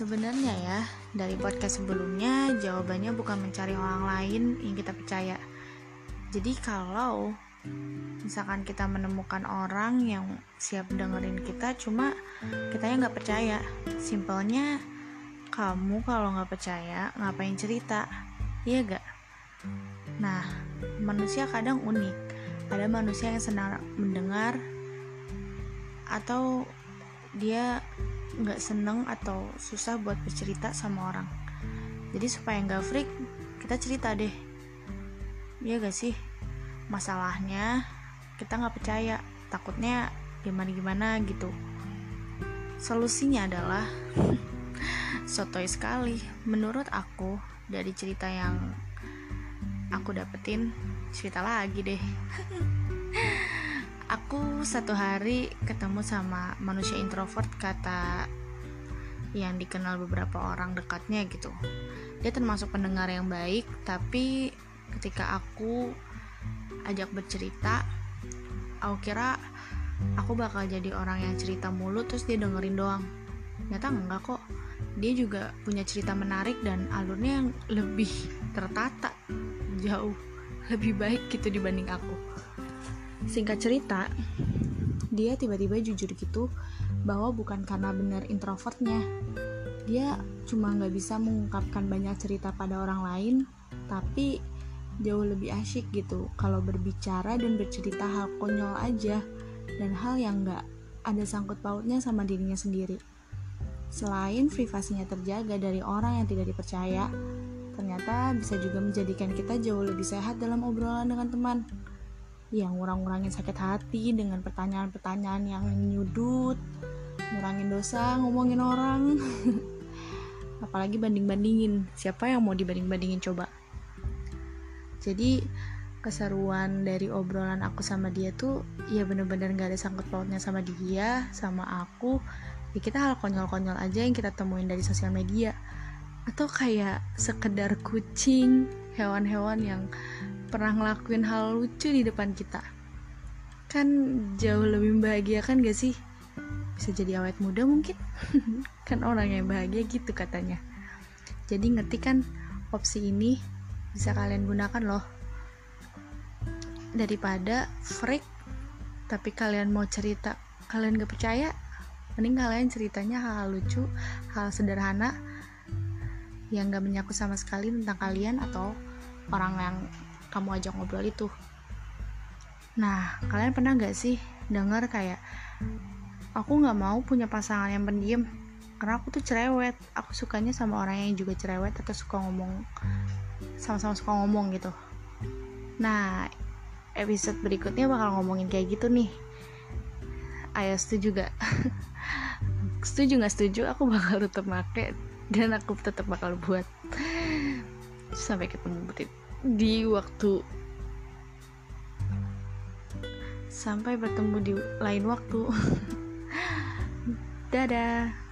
Sebenarnya ya, dari podcast sebelumnya jawabannya bukan mencari orang lain yang kita percaya. Jadi kalau misalkan kita menemukan orang yang siap dengerin kita, cuma kita yang nggak percaya. Simpelnya, kamu kalau nggak percaya ngapain cerita? Iya gak? Nah, manusia kadang unik. Ada manusia yang senang mendengar atau dia nggak seneng atau susah buat bercerita sama orang. Jadi supaya nggak freak kita cerita deh. Iya gak sih? Masalahnya kita nggak percaya. Takutnya gimana gimana gitu. Solusinya adalah sotoy sekali. Menurut aku dari cerita yang aku dapetin cerita lagi deh satu hari ketemu sama manusia introvert kata yang dikenal beberapa orang dekatnya gitu. Dia termasuk pendengar yang baik tapi ketika aku ajak bercerita aku kira aku bakal jadi orang yang cerita mulu terus dia dengerin doang. Ternyata enggak kok. Dia juga punya cerita menarik dan alurnya yang lebih tertata jauh lebih baik gitu dibanding aku singkat cerita dia tiba-tiba jujur gitu bahwa bukan karena benar introvertnya. Dia cuma nggak bisa mengungkapkan banyak cerita pada orang lain tapi jauh lebih asyik gitu kalau berbicara dan bercerita hal konyol aja dan hal yang nggak ada sangkut pautnya sama dirinya sendiri. Selain privasinya terjaga dari orang yang tidak dipercaya ternyata bisa juga menjadikan kita jauh lebih sehat dalam obrolan dengan teman yang ngurang-ngurangin sakit hati dengan pertanyaan-pertanyaan yang nyudut ngurangin dosa ngomongin orang. Apalagi banding-bandingin. Siapa yang mau dibanding-bandingin coba? Jadi keseruan dari obrolan aku sama dia tuh ya bener-bener gak ada sangkut pautnya sama dia sama aku. Ya kita hal konyol-konyol aja yang kita temuin dari sosial media. Atau kayak sekedar kucing hewan-hewan yang pernah ngelakuin hal lucu di depan kita. Kan jauh lebih bahagia kan gak sih? Bisa jadi awet muda mungkin. Kan orang yang bahagia gitu katanya. Jadi ngerti kan opsi ini bisa kalian gunakan loh. Daripada freak tapi kalian mau cerita kalian gak percaya mending kalian ceritanya hal, -hal lucu hal sederhana yang gak menyangkut sama sekali tentang kalian atau orang yang kamu ajak ngobrol itu. Nah kalian pernah gak sih denger kayak aku gak mau punya pasangan yang pendiam karena aku tuh cerewet. Aku sukanya sama orang yang juga cerewet atau suka ngomong sama-sama suka ngomong gitu. Nah episode berikutnya bakal ngomongin kayak gitu nih. Ayo setuju gak setuju gak setuju aku bakal tetap make dan aku tetap bakal buat. Sampai ketemu butit di waktu sampai bertemu di lain waktu. Dadah